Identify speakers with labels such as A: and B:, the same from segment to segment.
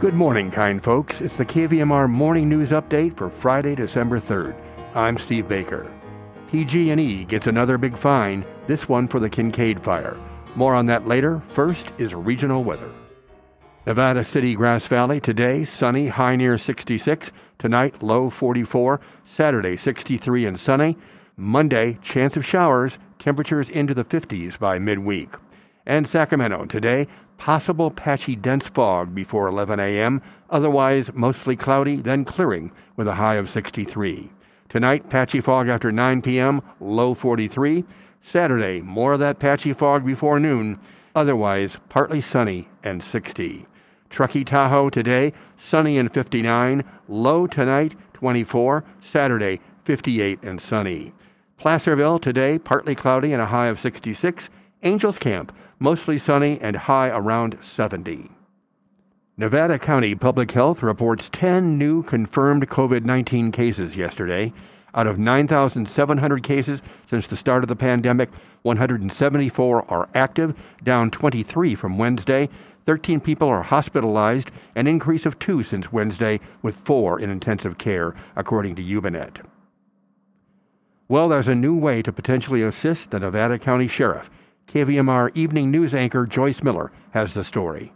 A: Good morning, kind folks. It's the KVMR Morning News Update for Friday, December 3rd. I'm Steve Baker. PG&E gets another big fine, this one for the Kincade fire. More on that later. First is regional weather. Nevada City, Grass Valley, today sunny, high near 66. Tonight, low 44. Saturday, 63 and sunny. Monday, chance of showers, temperatures into the 50s by midweek. And Sacramento, today, possible patchy dense fog before 11 a.m., otherwise mostly cloudy, then clearing with a high of 63. Tonight, patchy fog after 9 p.m., low 43. Saturday, more of that patchy fog before noon, otherwise partly sunny and 60. Truckee Tahoe today, sunny and 59, low tonight 24, Saturday 58 and sunny. Placerville today, partly cloudy and a high of 66. Angels Camp, mostly sunny and high around 70. Nevada County Public Health reports 10 new confirmed COVID 19 cases yesterday. Out of 9,700 cases since the start of the pandemic, 174 are active, down 23 from Wednesday. 13 people are hospitalized, an increase of two since Wednesday, with four in intensive care, according to Ubinet. Well, there's a new way to potentially assist the Nevada County Sheriff. KVMR evening news anchor Joyce Miller has the story.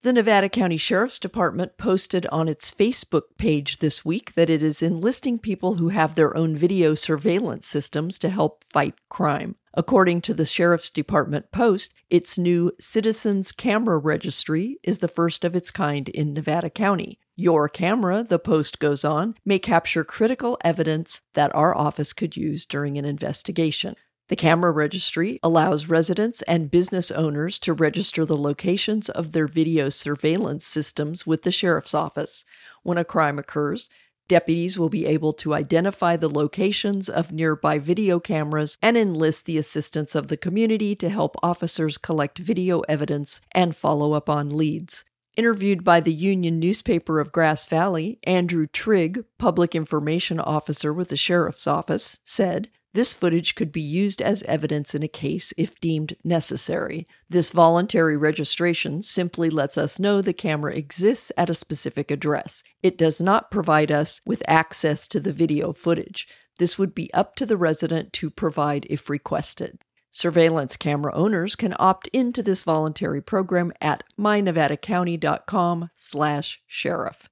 B: The Nevada County Sheriff's Department posted on its Facebook page this week that it is enlisting people who have their own video surveillance systems to help fight crime. According to the Sheriff's Department post, its new Citizens Camera Registry is the first of its kind in Nevada County. Your camera, the post goes on, may capture critical evidence that our office could use during an investigation. The camera registry allows residents and business owners to register the locations of their video surveillance systems with the sheriff's office. When a crime occurs, deputies will be able to identify the locations of nearby video cameras and enlist the assistance of the community to help officers collect video evidence and follow up on leads. Interviewed by the Union newspaper of Grass Valley, Andrew Trygg, public information officer with the sheriff's office, said, this footage could be used as evidence in a case if deemed necessary. This voluntary registration simply lets us know the camera exists at a specific address. It does not provide us with access to the video footage. This would be up to the resident to provide if requested. Surveillance camera owners can opt into this voluntary program at mynevadacounty.com/sheriff.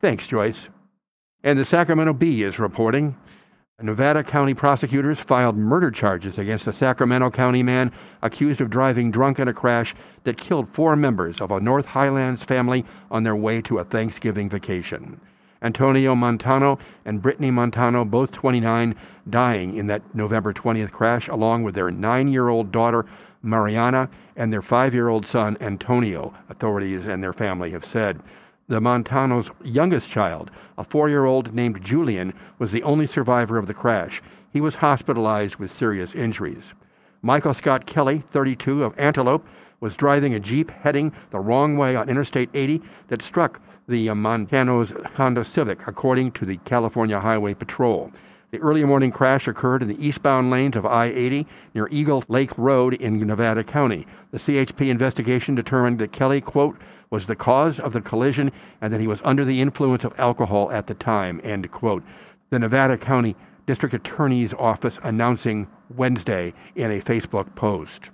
A: Thanks, Joyce. And the Sacramento Bee is reporting Nevada County prosecutors filed murder charges against a Sacramento County man accused of driving drunk in a crash that killed four members of a North Highlands family on their way to a Thanksgiving vacation. Antonio Montano and Brittany Montano, both 29, dying in that November 20th crash, along with their nine year old daughter, Mariana, and their five year old son, Antonio, authorities and their family have said. The Montano's youngest child, a four year old named Julian, was the only survivor of the crash. He was hospitalized with serious injuries. Michael Scott Kelly, 32, of Antelope, was driving a Jeep heading the wrong way on Interstate 80 that struck the uh, Montano's Honda Civic, according to the California Highway Patrol. The early morning crash occurred in the eastbound lanes of I 80 near Eagle Lake Road in Nevada County. The CHP investigation determined that Kelly, quote, was the cause of the collision and that he was under the influence of alcohol at the time, end quote. The Nevada County District Attorney's Office announcing Wednesday in a Facebook post.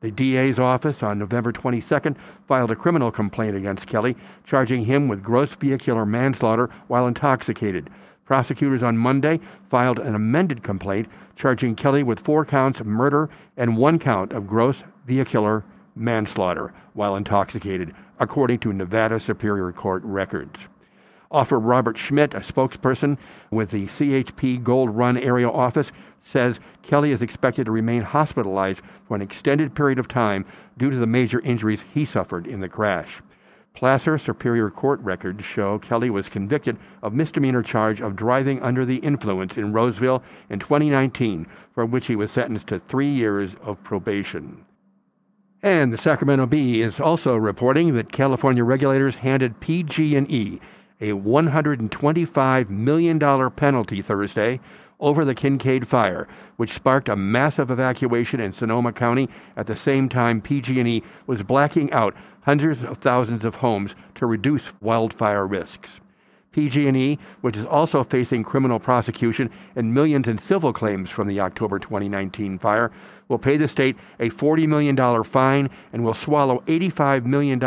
A: The DA's office on November 22nd filed a criminal complaint against Kelly, charging him with gross vehicular manslaughter while intoxicated. Prosecutors on Monday filed an amended complaint charging Kelly with four counts of murder and one count of gross vehicular manslaughter while intoxicated, according to Nevada Superior Court records. Author Robert Schmidt, a spokesperson with the CHP Gold Run area office, says Kelly is expected to remain hospitalized for an extended period of time due to the major injuries he suffered in the crash. Placer Superior Court records show Kelly was convicted of misdemeanor charge of driving under the influence in Roseville in 2019, for which he was sentenced to three years of probation. And the Sacramento Bee is also reporting that California regulators handed PG&E a $125 million penalty Thursday over the Kincade fire, which sparked a massive evacuation in Sonoma County at the same time PG&E was blacking out hundreds of thousands of homes to reduce wildfire risks. PG&E, which is also facing criminal prosecution and millions in civil claims from the October 2019 fire, will pay the state a $40 million fine and will swallow $85 million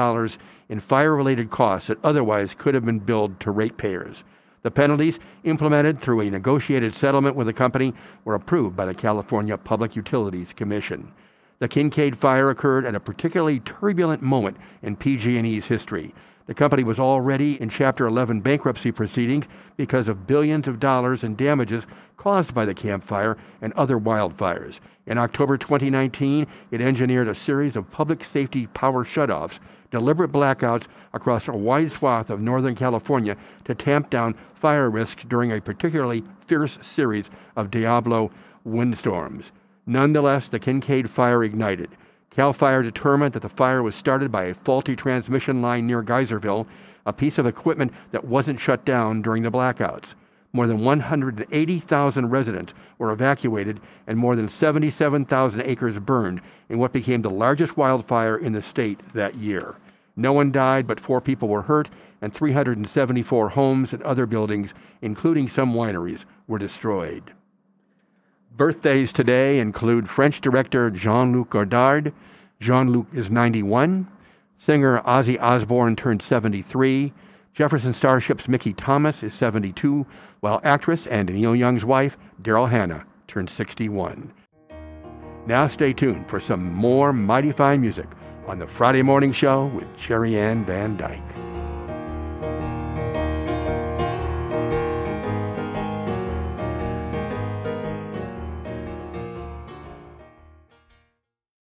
A: in fire-related costs that otherwise could have been billed to ratepayers. The penalties, implemented through a negotiated settlement with the company, were approved by the California Public Utilities Commission. The Kincade fire occurred at a particularly turbulent moment in PG&E's history. The company was already in Chapter 11 bankruptcy proceedings because of billions of dollars in damages caused by the Camp Fire and other wildfires. In October 2019, it engineered a series of public safety power shutoffs, deliberate blackouts across a wide swath of Northern California to tamp down fire risk during a particularly fierce series of Diablo windstorms. Nonetheless, the Kincade fire ignited. CAL FIRE determined that the fire was started by a faulty transmission line near Geyserville, a piece of equipment that wasn't shut down during the blackouts. More than 180,000 residents were evacuated and more than 77,000 acres burned in what became the largest wildfire in the state that year. No one died, but four people were hurt, and 374 homes and other buildings, including some wineries, were destroyed. Birthdays today include French director Jean Luc Godard. Jean Luc is 91. Singer Ozzy Osbourne turned 73. Jefferson Starship's Mickey Thomas is 72, while actress and Neil Young's wife, Daryl Hannah, turned 61. Now stay tuned for some more mighty fine music on the Friday Morning Show with Jerry Ann Van Dyke.